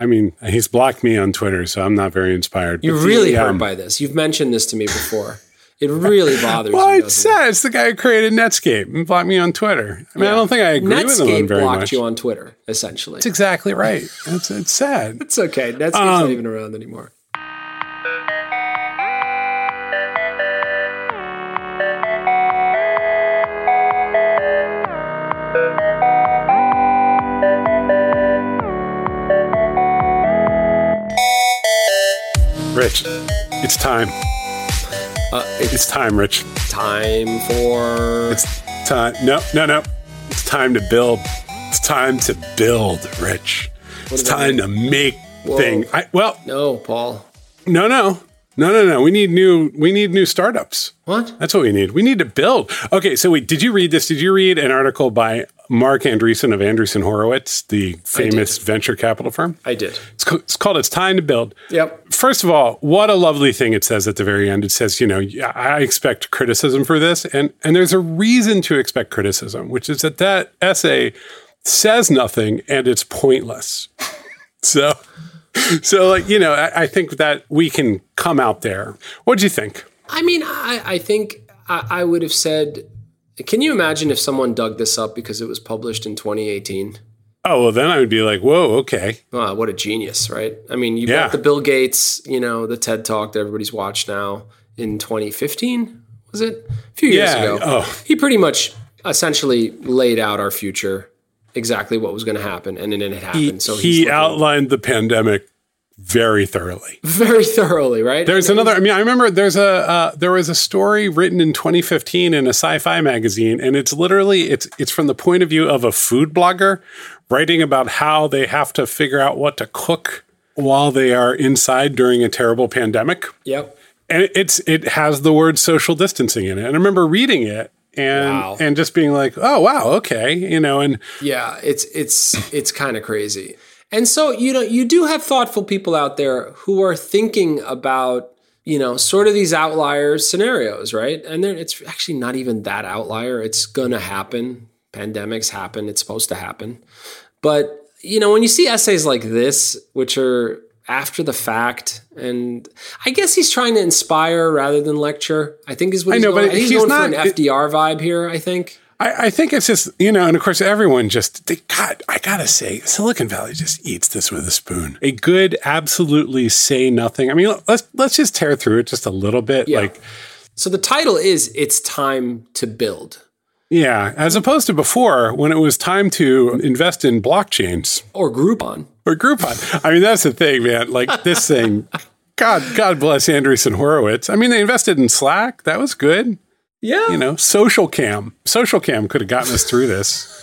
I mean, he's blocked me on Twitter, so I'm not very inspired. You're But the, really hurt um, by this. You've mentioned this to me before. It really bothers Well, you. it's it? sad. It's the guy who created Netscape and blocked me on Twitter. I mean, I don't think I agree with him very blocked much. you on Twitter, essentially. That's exactly right. It's, it's sad. It's okay. Netscape's Um, not even around anymore. Rich, it's time. Uh, it's It's time, Rich. time for. It's time. No, no, no. It's time to build. It's time to build, Rich. It's does that time to make Whoa. thing. I, well, no, Paul. no, no, no, no, no. We need new. We need new startups. What? That's what we need. We need to build. Okay, so wait, did you read this? Did you read an article by Marc Andreessen of Andreessen Horowitz, the famous venture capital firm? I did. It's, co- it's called It's Time to Build. Yep. First of all, what a lovely thing it says at the very end. It says, you know, I expect criticism for this. And, and there's a reason to expect criticism, which is that that essay says nothing and it's pointless. So, so like, you know, I, I think that we can come out there. What do you think? I mean, I, I think I, I would have said. Can you imagine if someone dug this up because it was published in 2018? Oh, well, then I would be like, whoa, okay. Wow, what a genius, right? I mean, you Yeah. got the Bill Gates, you know, the TED Talk that everybody's watched now in 2015, was it? A few years Yeah, ago. oh. He pretty much essentially laid out our future, exactly what was going to happen, and then it happened. He, so he's he outlined the pandemic very thoroughly. very thoroughly, right? There's another. I mean, I remember there's a uh, there was a story written in 2015 in a sci-fi magazine, and it's literally it's it's from the point of view of a food blogger writing about how they have to figure out what to cook while they are inside during a terrible pandemic, Yep. and it's it has the word social distancing in it. And I remember reading it and Wow. and just being like, oh wow, okay, you know, and Yeah, it's it's it's kind of crazy. And so, you know, you do have thoughtful people out there who are thinking about, you know, sort of these outliers scenarios, right? And then it's actually not even that outlier. It's going to happen. Pandemics happen. It's supposed to happen. But, you know, when you see essays like this, which are after the fact, and I guess he's trying to inspire rather than lecture. I think is what I he's know, going. but he's, he's going not- for an FDR vibe here. I think. I, I think it's just you know, and of course, everyone just they, God. I gotta say, Silicon Valley just eats this with a spoon. A good, absolutely say nothing. I mean, let's let's just tear through it just a little bit. Yeah. Like, So the title is "It's Time to Build." yeah, as opposed to before when it was time to invest in blockchains or Groupon. or Groupon. I mean, that's the thing, man. Like this thing. God, God bless Andreessen Horowitz. I mean, they invested in Slack. That was good. Yeah. you know, social cam. Social cam could have gotten us through this.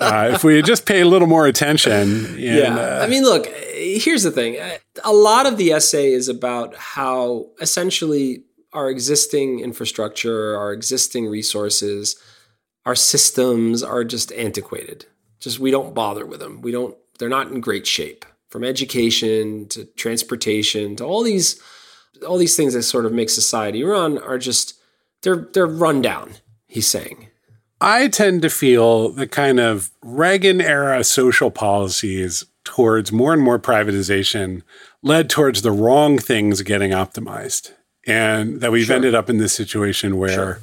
Uh, if we had just paid a little more attention. And, yeah. uh, I mean, look, here's the thing. A lot of the essay is about how essentially our existing infrastructure, our existing resources, our systems are just antiquated. Just we don't bother with them. We don't they're not in great shape. From education to transportation to all these all these things that sort of make society run are just they're they're run down, he's saying. I tend to feel the kind of Reagan era social policies towards more and more privatization led towards the wrong things getting optimized. And that we've ended up in this situation where,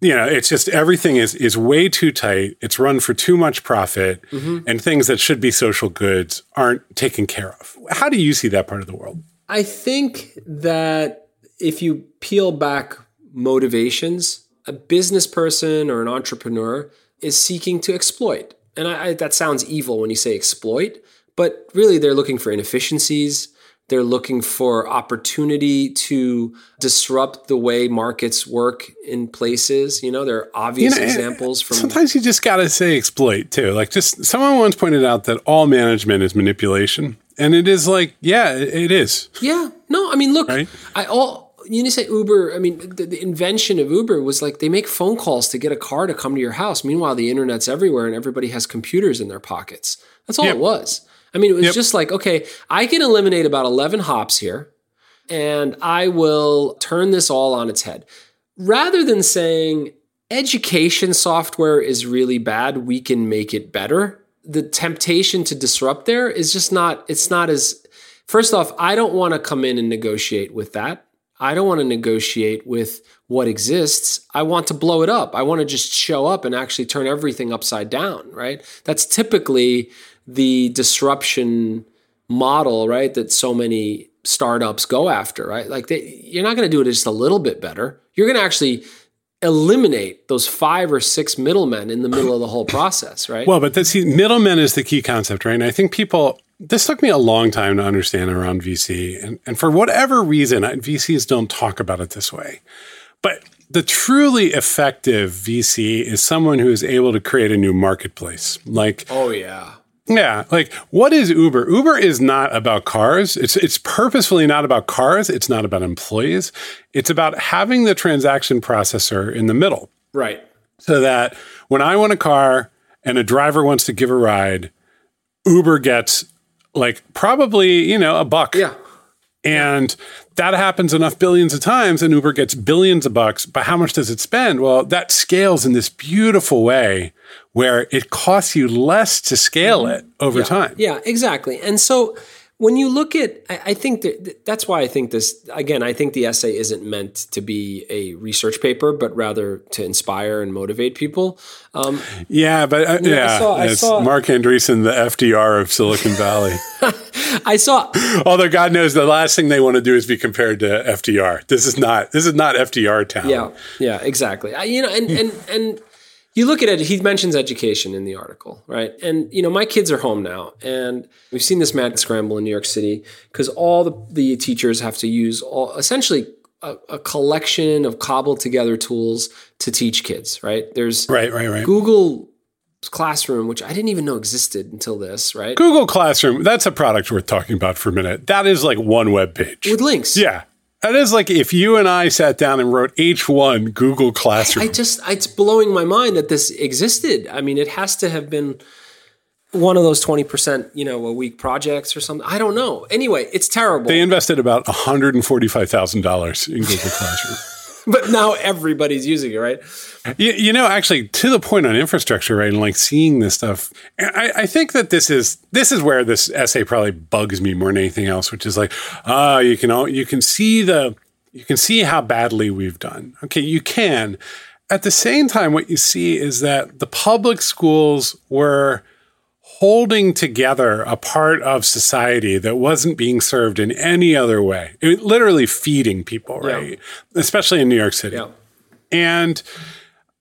you know, it's just everything is is way too tight. It's run for too much profit, mm-hmm. and things that should be social goods aren't taken care of. How do you see that part of the world? I think that if you peel back motivations, a business person or an entrepreneur is seeking to exploit. And I, I, that sounds evil when you say exploit, but really they're looking for inefficiencies. They're looking for opportunity to disrupt the way markets work in places. You know, there are obvious know, examples from. Sometimes you just got to say exploit too. Like just someone once pointed out that all management is manipulation. And it is like, yeah, it it is. Yeah. No, I mean, look, Right? I all you say Uber. I mean, the, the invention of Uber was like they make phone calls to get a car to come to your house. Meanwhile, the internet's everywhere and everybody has computers in their pockets. That's all Yep. it was. I mean, it was Yep. just like, okay, I can eliminate about eleven hops here, and I will turn this all on its head, rather than saying education software is really bad. We can make it better. the temptation to disrupt there is just not it's not as first off i don't want to come in and negotiate with that i don't want to negotiate with what exists. I want to blow it up. I want to just show up and actually turn everything upside down right? That's typically the disruption model right that so many startups go after right? Like they, you're not going to do it just a little bit better. You're going to actually eliminate those five or six middlemen in the middle of the whole process, right? Well, but see, middlemen is the key concept, right? And I think people, this took me a long time to understand around VC. And, and for whatever reason, VCs don't talk about it this way. But the truly effective VC is someone who is able to create a new marketplace. Like, oh, yeah. Yeah, like what is Uber? Uber is not about cars. It's it's purposefully not about cars. It's not about employees. It's about having the transaction processor in the middle. Right. So that when I want a car and a driver wants to give a ride, Uber gets like probably, you know, a buck. Yeah. And that happens enough billions of times and Uber gets billions of bucks. But how much does it spend? Well, that scales in this beautiful way where it costs you less to scale mm-hmm. it over yeah. time. Yeah, exactly. And so when you look at, I, think that that's why I think this, again, I think the essay isn't meant to be a research paper, but rather to inspire and motivate people. Um, yeah, but uh, yeah, I saw, I saw, Marc Andreessen, the FDR of Silicon Valley. I saw. Although God knows the last thing they want to do is be compared to FDR. This is not. This is not FDR town. Yeah, yeah, exactly. I, you know, and and and you look at it, he mentions education in the article, right? And, you know, my kids are home now, and we've seen this mad scramble in New York City because all the, the teachers have to use all, essentially a, a, collection of cobbled together tools to teach kids, right? There's right, right, right. Google Classroom, which I didn't even know existed until this, right? Google Classroom, that's a product worth talking about for a minute. That is like one web page with links. Yeah. That is like if you and I sat down and wrote H1 Google Classroom. I just, it's blowing my mind that this existed. I mean, it has to have been one of those 20%, you know, a week projects or something. I don't know. Anyway, it's terrible. They invested about $145,000 in Google Classroom. but now everybody's using it, right? You, you, know, actually, to the point on infrastructure, right, and like seeing this stuff, I, I, think that this is this is where this essay probably bugs me more than anything else, which is like, ah, uh, you can all, you can see the you can see how badly we've done. Okay, you can. At the same time, what you see is that the public schools were holding together a part of society that wasn't being served in any other way. It, literally feeding people, right? Yeah. Especially in New York City. Yeah. And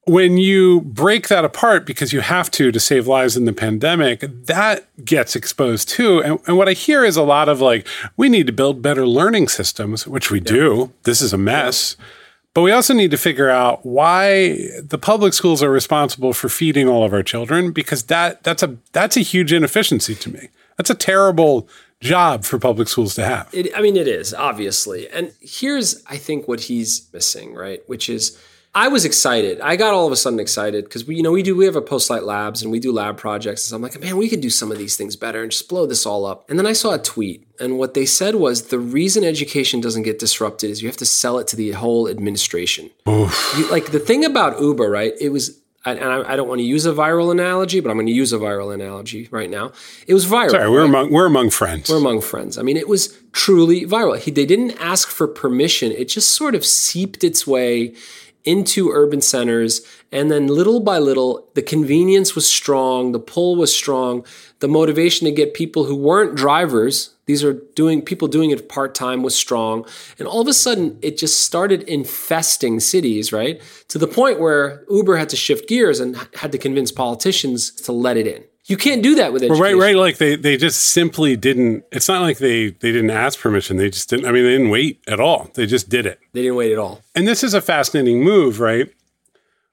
when you break that apart because you have to to save lives in the pandemic, that gets exposed too. And, and what I hear is a lot of like, we need to build better learning systems, which we yeah. do. This is a mess. Yeah but we also need to figure out why the public schools are responsible for feeding all of our children because that that's a that's a huge inefficiency to me. That's a terrible job for public schools to have. It, I mean, it is obviously, and here's I think what he's missing, right? Which is I was excited. I got all of a sudden excited because we, you know, we do we have a Postlight Labs and we do lab projects. And so I'm like, man, we could do some of these things better and just blow this all up. And then I saw a tweet, and what they said was the reason education doesn't get disrupted is you have to sell it to the whole administration. You, like the thing about Uber, right? It was and I, don't want to use a viral analogy, but I'm going to use a viral analogy right now. It was viral. Sorry, we're right? among we're among friends. We're among friends. I mean, it was truly viral. He, they didn't ask for permission. It just sort of seeped its way into urban centers. And then little by little, the convenience was strong, the pull was strong, the motivation to get people who weren't drivers, these are doing people doing it part time was strong. And all of a sudden it just started infesting cities, right? To the point where Uber had to shift gears and had to convince politicians to let it in. You can't do that with education. Well, right, right. Like they, they just simply didn't. It's not like they they didn't ask permission. They just didn't. I mean, they didn't wait at all. They just did it. They didn't wait at all. And this is a fascinating move, right?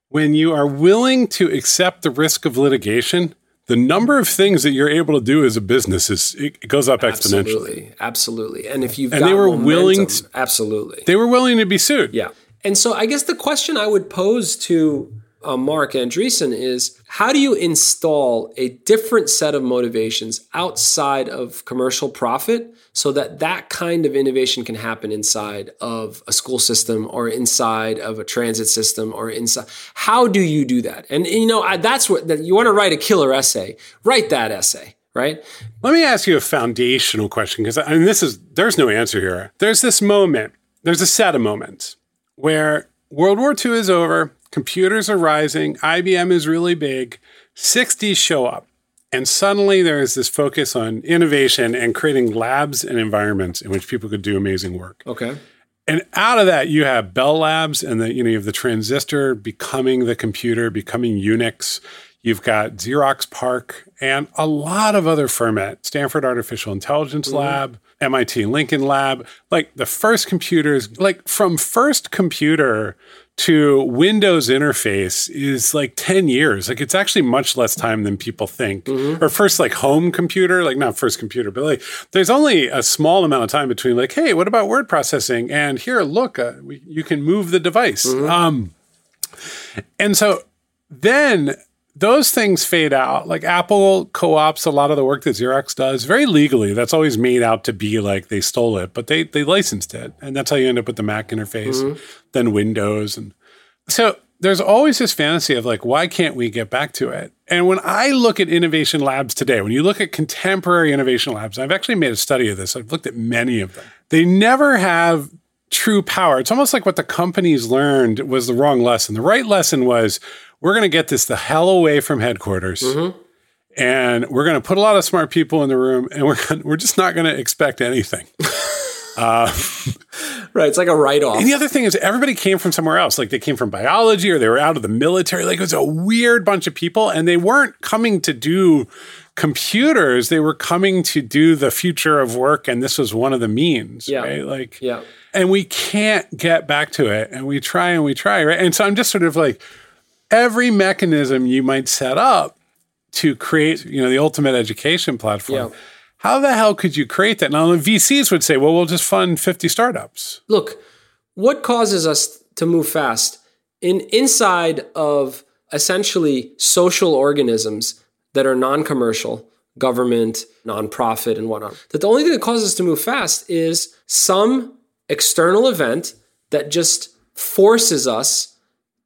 When you are willing to accept the risk of litigation, the number of things that you're able to do as a business is it goes up exponentially. Absolutely, absolutely. And if you've and they were momentum, willing, to, absolutely, they were willing to be sued. Yeah. And so I guess the question I would pose to uh, Marc Andreessen is how do you install a different set of motivations outside of commercial profit so that that kind of innovation can happen inside of a school system or inside of a transit system or inside? How do you do that? And, you know I, that's what that you want to write a killer essay. Write that essay right? Let me ask you a foundational question because I mean this is there's no answer here. There's this moment there's a set of moments where World War II is over computers are rising, IBM is really big, 60s show up. And suddenly there is this focus on innovation and creating labs and environments in which people could do amazing work. Okay. And out of that, you have Bell Labs and the, you know, you have the transistor becoming the computer, becoming Unix. You've got Xerox PARC and a lot of other Fermat, Stanford Artificial Intelligence mm-hmm. Lab, MIT Lincoln Lab, like the first computers, like from first computer to Windows interface is like 10 years. Like it's actually much less time than people think. Mm-hmm. Or first like home computer, like not first computer, but like there's only a small amount of time between like, hey, what about word processing? And here, look, uh, we, you can move the device. Mm-hmm. Um, and so then those things fade out. Like Apple co-ops a lot of the work that Xerox does very legally. That's always made out to be like they stole it, but they they licensed it, and that's how you end up with the Mac interface, mm-hmm. then Windows, and so there's always this fantasy of like, why can't we get back to it? And when I look at innovation labs today, when you look at contemporary innovation labs, I've actually made a study of this. I've looked at many of them. They never have true power. It's almost like what the companies learned was the wrong lesson. The right lesson was we're going to get this the hell away from headquarters. Mm-hmm. And we're going to put a lot of smart people in the room and we're, we're just not going to expect anything. Uh, right. It's like a write off. And the other thing is, everybody came from somewhere else. Like they came from biology or they were out of the military. Like it was a weird bunch of people, and they weren't coming to do computers. They were coming to do the future of work, and this was one of the means. Yeah. Right. Like, yeah. And we can't get back to it, and we try and we try. Right. And so I'm just sort of like, every mechanism you might set up to create, you know, the ultimate education platform. Yeah how the hell could you create that? Now, the VCs would say, well, we'll just fund 50 startups. Look, what causes us to move fast? In inside of essentially social organisms that are non-commercial, government, nonprofit, and whatnot, that the only thing that causes us to move fast is some external event that just forces us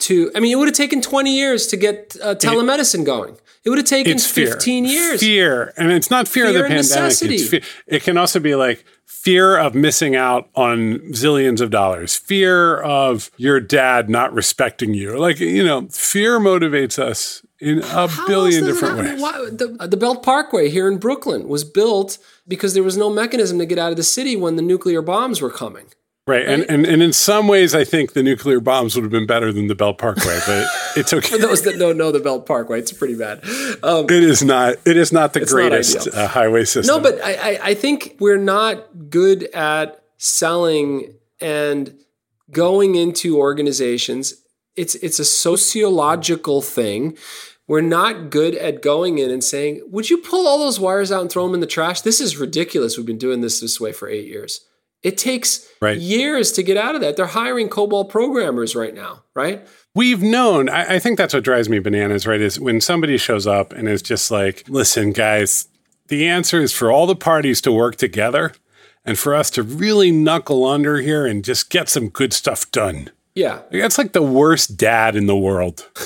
to. I mean, it would have taken 20 years to get uh, telemedicine going. It would have taken it's 15 fear. years. Fear. And it's not fear, fear of the pandemic. It can also be like fear of missing out on zillions of dollars, fear of your dad not respecting you. Like, you know, fear motivates us in a How billion different ways. Why, the, the Belt Parkway here in Brooklyn was built because there was no mechanism to get out of the city when the nuclear bombs were coming. Right. And, and and in some ways, I think the nuclear bombs would have been better than the Belt Parkway, but it's okay. For those that don't know the Belt Parkway, it's pretty bad. Um, it is not. It is not the greatest not uh, highway system. No, but I, I think we're not good at selling and going into organizations. It's it's a sociological thing. We're not good at going in and saying, "Would you pull all those wires out and throw them in the trash?" This is ridiculous. We've been doing this this way for eight years. It takes right. years to get out of that. They're hiring COBOL programmers right now, right? We've known, I, I, think that's what drives me bananas, right? Is when somebody shows up and is just like, listen, guys, the answer is for all the parties to work together and for us to really knuckle under here and just get some good stuff done. Yeah. That's like the worst dad in the world.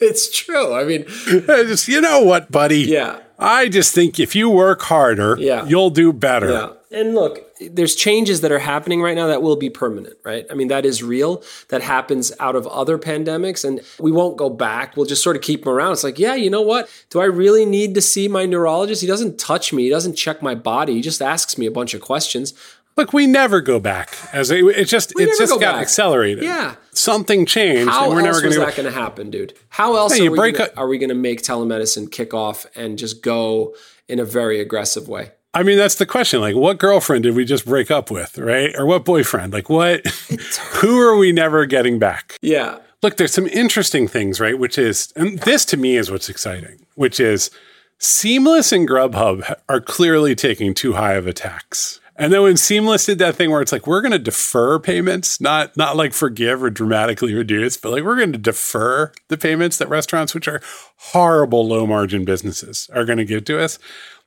it's true. I mean, just, you know what, buddy? Yeah. I just think if you work harder, yeah. you'll do better. Yeah. And look, there's changes that are happening right now that will be permanent, right? I mean, that is real. That happens out of other pandemics, and we won't go back. We'll just sort of keep them around. It's like, yeah, you know what? Do I really need to see my neurologist? He doesn't touch me, he doesn't check my body, he just asks me a bunch of questions. Look, we never go back. As it, it just we it just got back. accelerated. Yeah, something changed. How and we're else never going to happen, dude? How else hey, are, we gonna, are we going to make telemedicine kick off and just go in a very aggressive way? I mean, that's the question. Like, what girlfriend did we just break up with, right? Or what boyfriend? Like, what? who are we never getting back? Yeah. Look, there's some interesting things, right? Which is, and this to me is what's exciting, which is Seamless and Grubhub are clearly taking too high of a tax. And then when Seamless did that thing where it's like we're going to defer payments, not not like forgive or dramatically reduce, but like we're going to defer the payments that restaurants, which are horrible low margin businesses, are going to give to us.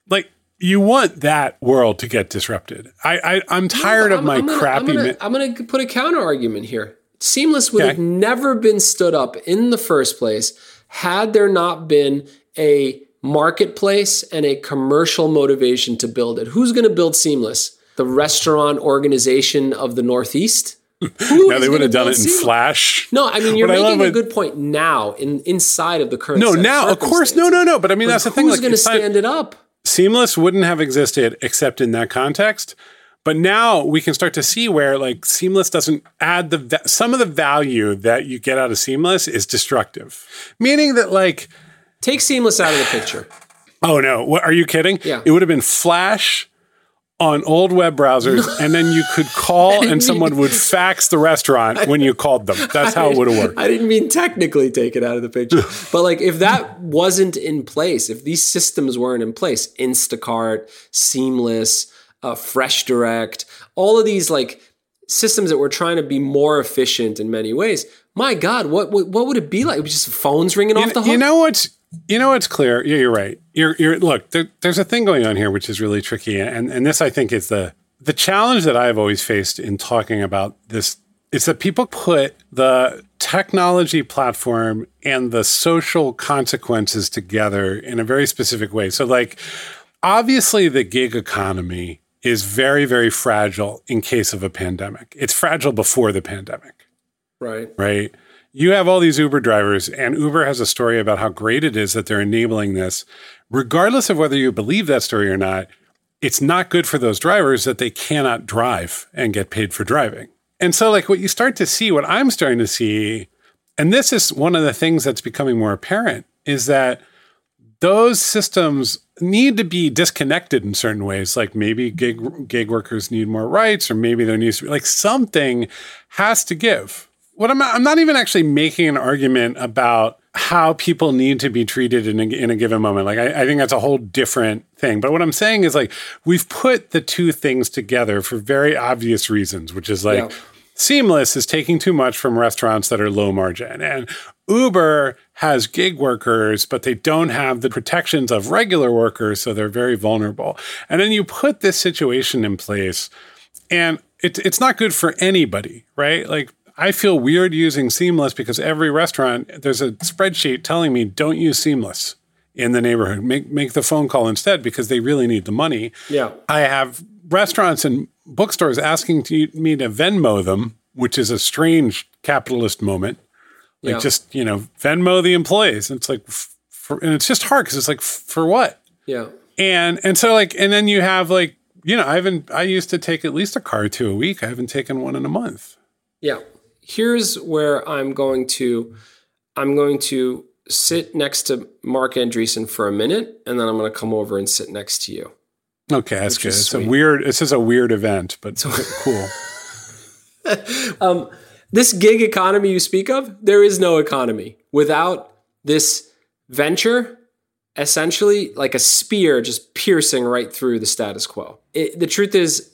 Like you want that world to get disrupted. I, I am tired I'm, of my I'm gonna, crappy. I'm gonna, I'm gonna put a counter argument here. Seamless would okay. have never been stood up in the first place had there not been a marketplace and a commercial motivation to build it. Who's going to build Seamless? The restaurant organization of the Northeast? no, they would have done it in Seamless? Flash. No, I mean you're making a good point now in inside of the current. No, now of course, no, no, no. But I mean but that's the thing. Who's like, going to stand it up? Seamless wouldn't have existed except in that context. But now we can start to see where like Seamless doesn't add the va- some of the value that you get out of Seamless is destructive. Meaning that like take Seamless out of the picture. Oh no, what are you kidding? Yeah. It would have been Flash on old web browsers and then you could call and someone would fax the restaurant when you called them. That's how it would have worked. I didn't mean technically take it out of the picture. but like if that wasn't in place, if these systems weren't in place, Instacart, Seamless, uh, Fresh Direct, all of these like systems that were trying to be more efficient in many ways. My God, what what, what would it be like? It was just phones ringing you off the hook. You know what's you know it's clear? Yeah, you're right. You're you're look. There, there's a thing going on here which is really tricky, and and this I think is the the challenge that I've always faced in talking about this is that people put the technology platform and the social consequences together in a very specific way. So, like, obviously, the gig economy is very, very fragile in case of a pandemic. It's fragile before the pandemic. Right. Right you have all these Uber drivers, and Uber has a story about how great it is that they're enabling this. Regardless of whether you believe that story or not, it's not good for those drivers that they cannot drive and get paid for driving. And so, like, what you start to see, what I'm starting to see, and this is one of the things that's becoming more apparent, is that those systems need to be disconnected in certain ways. Like maybe gig gig workers need more rights, or maybe there needs to be like something has to give what I'm I'm not even actually making an argument about how people need to be treated in a, in a given moment. Like I, I, think that's a whole different thing. But what I'm saying is like we've put the two things together for very obvious reasons, which is like yeah. Seamless is taking too much from restaurants that are low margin, and Uber has gig workers, but they don't have the protections of regular workers, so they're very vulnerable. And then you put this situation in place, and it, it's not good for anybody, right? Like I feel weird using Seamless because every restaurant there's a spreadsheet telling me don't use Seamless in the neighborhood. Make make the phone call instead because they really need the money. Yeah. I have restaurants and bookstores asking to, me to Venmo them, which is a strange capitalist moment. Like yeah. just, you know, Venmo the employees. And it's like for, and it's just hard cuz it's like for what? Yeah. And and so like and then you have like you know, I haven't I used to take at least a car to a week. I haven't taken one in a month. Yeah here's where I'm going to I'm going to sit next to Marc Andreessen for a minute, and then I'm going to come over and sit next to you. Okay, that's good. It's sweet. a weird. This is a weird event, but cool. um, this gig economy you speak of, there is no economy without this venture. Essentially, like a spear just piercing right through the status quo. It, the truth is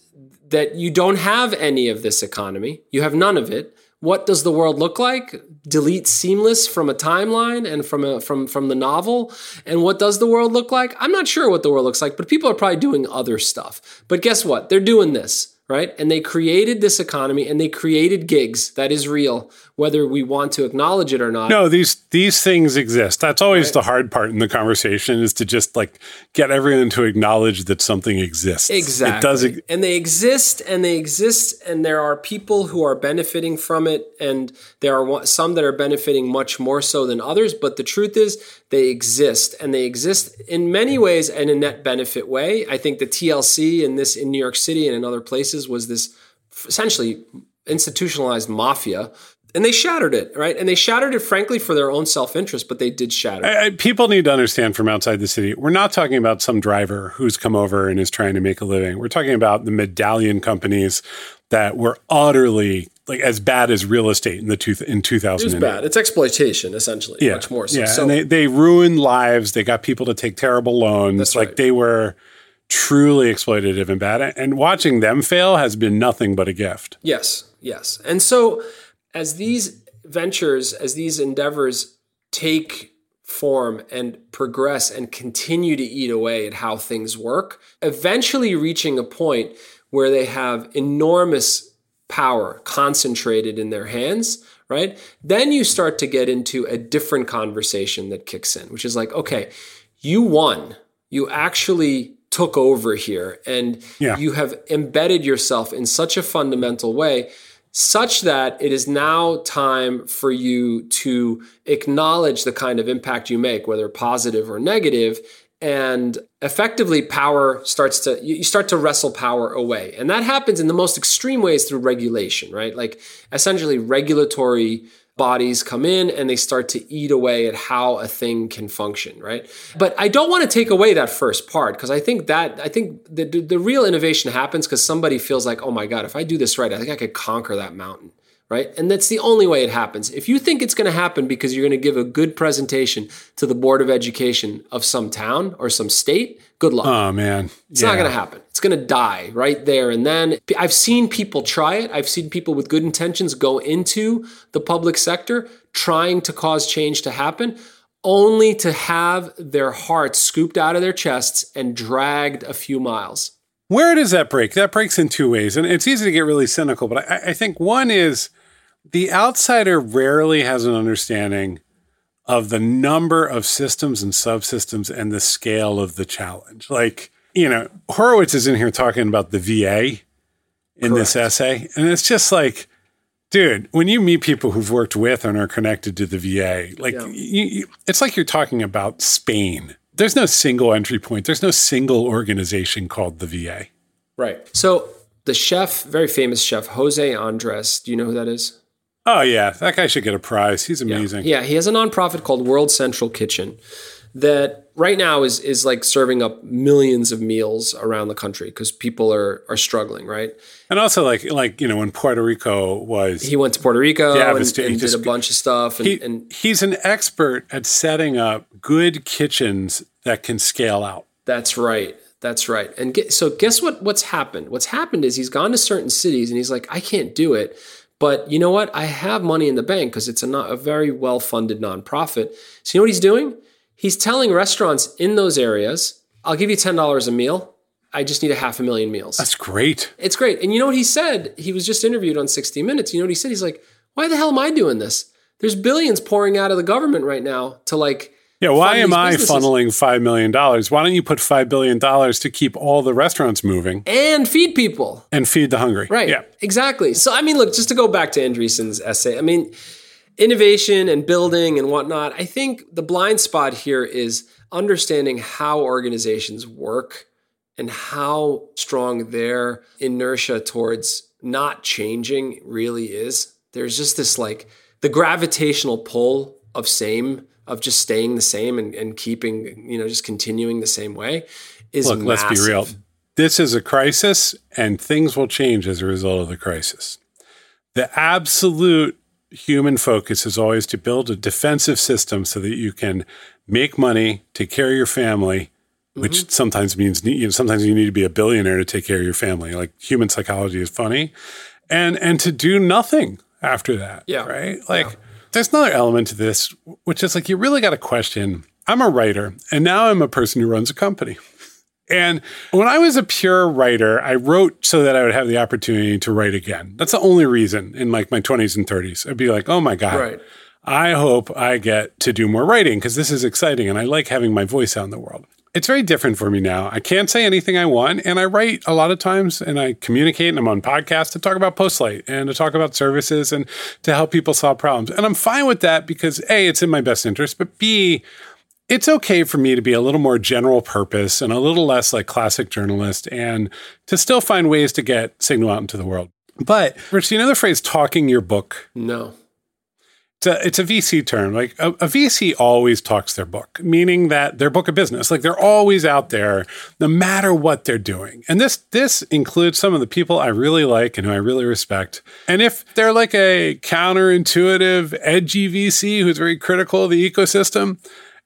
that you don't have any of this economy. You have none of it what does the world look like? Delete seamless from a timeline and from a from from the novel. And what does the world look like? I'm not sure what the world looks like but people are probably doing other stuff. But guess what? They're doing this right? And they created this economy and they created gigs. That is real, whether we want to acknowledge it or not. No, these these things exist. That's always right. the hard part in the conversation is to just like get everyone to acknowledge that something exists. Exactly. It does ex- and they exist and they exist and there are people who are benefiting from it and there are some that are benefiting much more so than others, but the truth is they exist and they exist in many ways in a net benefit way. I think the TLC in this in New York City and in other places was this essentially institutionalized mafia and they shattered it, right? And they shattered it, frankly, for their own self interest, but they did shatter it. I, people need to understand from outside the city, we're not talking about some driver who's come over and is trying to make a living. We're talking about the medallion companies that were utterly like as bad as real estate in the two, in 2000. It's bad. It's exploitation, essentially. Yeah. Much more so. Yeah. So, and they, they ruined lives. They got people to take terrible loans. That's like right. they were truly exploitative and bad. And watching them fail has been nothing but a gift. Yes, yes. And so as these ventures, as these endeavors take form and progress and continue to eat away at how things work, eventually reaching a point where they have enormous power concentrated in their hands, right? Then you start to get into a different conversation that kicks in, which is like, okay, you won. You actually took over here and yeah. you have embedded yourself in such a fundamental way such that it is now time for you to acknowledge the kind of impact you make, whether positive or negative, and effectively power starts to you start to wrestle power away. And that happens in the most extreme ways through regulation right? Like essentially regulatory bodies come in and they start to eat away at how a thing can function right? But i don't want to take away that first part because i think that i think the, the real innovation happens because somebody feels like oh my god if i do this right i think i could conquer that mountain right? And that's the only way it happens. If you think it's going to happen because you're going to give a good presentation to the Board of Education of some town or some state, good luck. Oh, man. It's yeah. not going to happen. It's going to die right there and then. I've seen people try it. I've seen people with good intentions go into the public sector trying to cause change to happen. Only to have their hearts scooped out of their chests and dragged a few miles. Where does that break? That breaks in two ways. And it's easy to get really cynical, but I, I think one is the outsider rarely has an understanding of the number of systems and subsystems and the scale of the challenge. Like, you know, Horowitz is in here talking about the VA in Correct. this essay. And it's just like, dude, when you meet people who've worked with and are connected to the VA, like, yeah. you, you, it's like you're talking about Spain. There's no single entry point, there's no single organization called the VA. Right. So, the chef, very famous chef, Jose Andres, do you know who that is? Oh yeah, that guy should get a prize. He's amazing. Yeah, yeah he has a nonprofit called World Central Kitchen that right now is is like serving up millions of meals around the country because people are are struggling, right? And also like like you know when Puerto Rico was he went to Puerto Rico and, and did just, a bunch of stuff. And, he, and he's an expert at setting up good kitchens that can scale out. That's right. That's right. And get, so guess what? What's happened? What's happened is he's gone to certain cities and he's like, I can't do it but you know what? I have money in the bank because it's a, not, a very well funded nonprofit. So you know what he's doing? He's telling restaurants in those areas, I'll give you $10 a meal. I just need a half a million meals. That's great. It's great. And you know what he said? He was just interviewed on 60 Minutes. You know what he said? He's like, why the hell am I doing this? There's billions pouring out of the government right now to like yeah, why am I businesses. funneling $5 million? Why don't you put $5 billion to keep all the restaurants moving? And feed people. And feed the hungry. Right. Yeah. Exactly. So, I mean, look, just to go back to Andreessen's essay, I mean, innovation and building and whatnot, I think the blind spot here is understanding how organizations work and how strong their inertia towards not changing really is. There's just this like the gravitational pull of same of just staying the same and, and keeping, you know, just continuing the same way is Look, massive. let's be real. This is a crisis and things will change as a result of the crisis. The absolute human focus is always to build a defensive system so that you can make money, take care of your family, which mm-hmm. sometimes means you know, sometimes you need to be a billionaire to take care of your family. Like human psychology is funny, and and to do nothing after that. Yeah. Right. Like. Yeah there's another element to this, which is like you really got to question. I'm a writer, and now I'm a person who runs a company. And when I was a pure writer, I wrote so that I would have the opportunity to write again. That's the only reason in like my 20s and 30s. I'd be like, oh my God, right. I hope I get to do more writing because this is exciting and I like having my voice out in the world it's very different for me now. I can't say anything I want, and I write a lot of times, and I communicate, and I'm on podcasts to talk about Postlight and to talk about services and to help people solve problems. And I'm fine with that because a, it's in my best interest, but b, it's okay for me to be a little more general purpose and a little less like classic journalist, and to still find ways to get signal out into the world. But Rich, you know the phrase "talking your book"? No it's a, it's a VC term. Like a, a, VC always talks their book, meaning that their book of business. Like they're always out there, no matter what they're doing. And this this includes some of the people I really like and who I really respect. And if they're like a counterintuitive, edgy VC who's very critical of the ecosystem,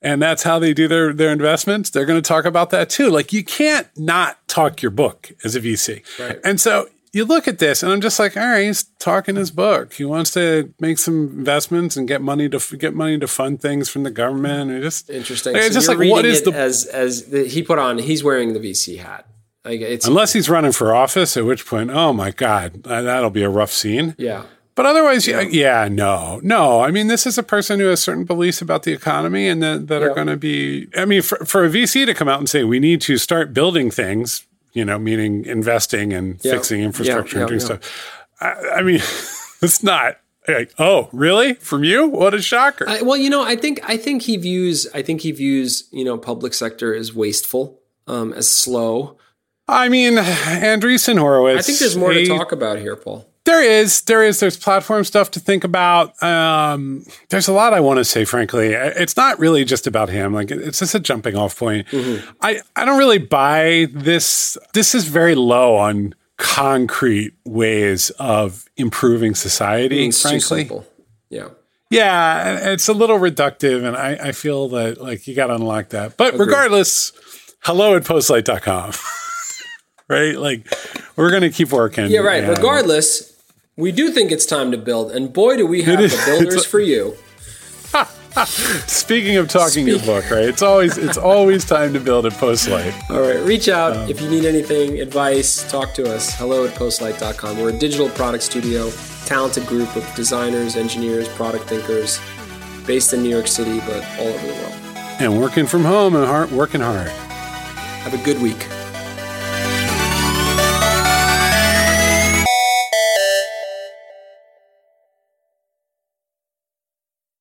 and that's how they do their their investments, they're going to talk about that too. Like you can't not talk your book as a VC. Right. And so you look at this and I'm just like, all right, he's talking his book. He wants to make some investments and get money to get money to fund things from the government. And just Interesting. Like, so it's just like what is the as as the, he put on? He's wearing the VC hat. Like it's unless he's running for office, at which point, oh my god, that- that'll be a rough scene. yeah. But otherwise, yeah, yeah, no, no. I mean, this is a person who has certain beliefs about the economy and that, that are going to be. I mean, for, for a VC to come out and say we need to start building things, you know, meaning investing and Yeah. fixing infrastructure Yeah, and doing stuff. I, I mean, it's not like, oh, really? From you? What a shocker! I, well, you know, I think I think he views I think he views you know public sector as wasteful, um, as slow. I mean, Andreessen Horowitz. I think there's more to talk about here, Paul. There is, there is, there's platform stuff to think about. Um, there's a lot I want to say, frankly. It's not really just about him. Like it's just a jumping off point. I, I don't really buy this. This is very low on concrete ways of improving society, It's frankly. Yeah. Yeah, it's a little reductive, and I, I feel that like you got to unlock that. But regardless, hello at postlight.com. right? Like we're going to keep working. Yeah, right. Regardless, we do think it's time to build, and boy, do we have is- the builders for you. Speaking of talking your book, right? It's always it's always time to build a postlight. All right, reach out Um, if you need anything, advice, talk to us. Hello at postlight.com. We're a digital product studio, talented group of designers, engineers, product thinkers, based in New York City, but all over the world. And working from home and hard, working hard. Have a good week.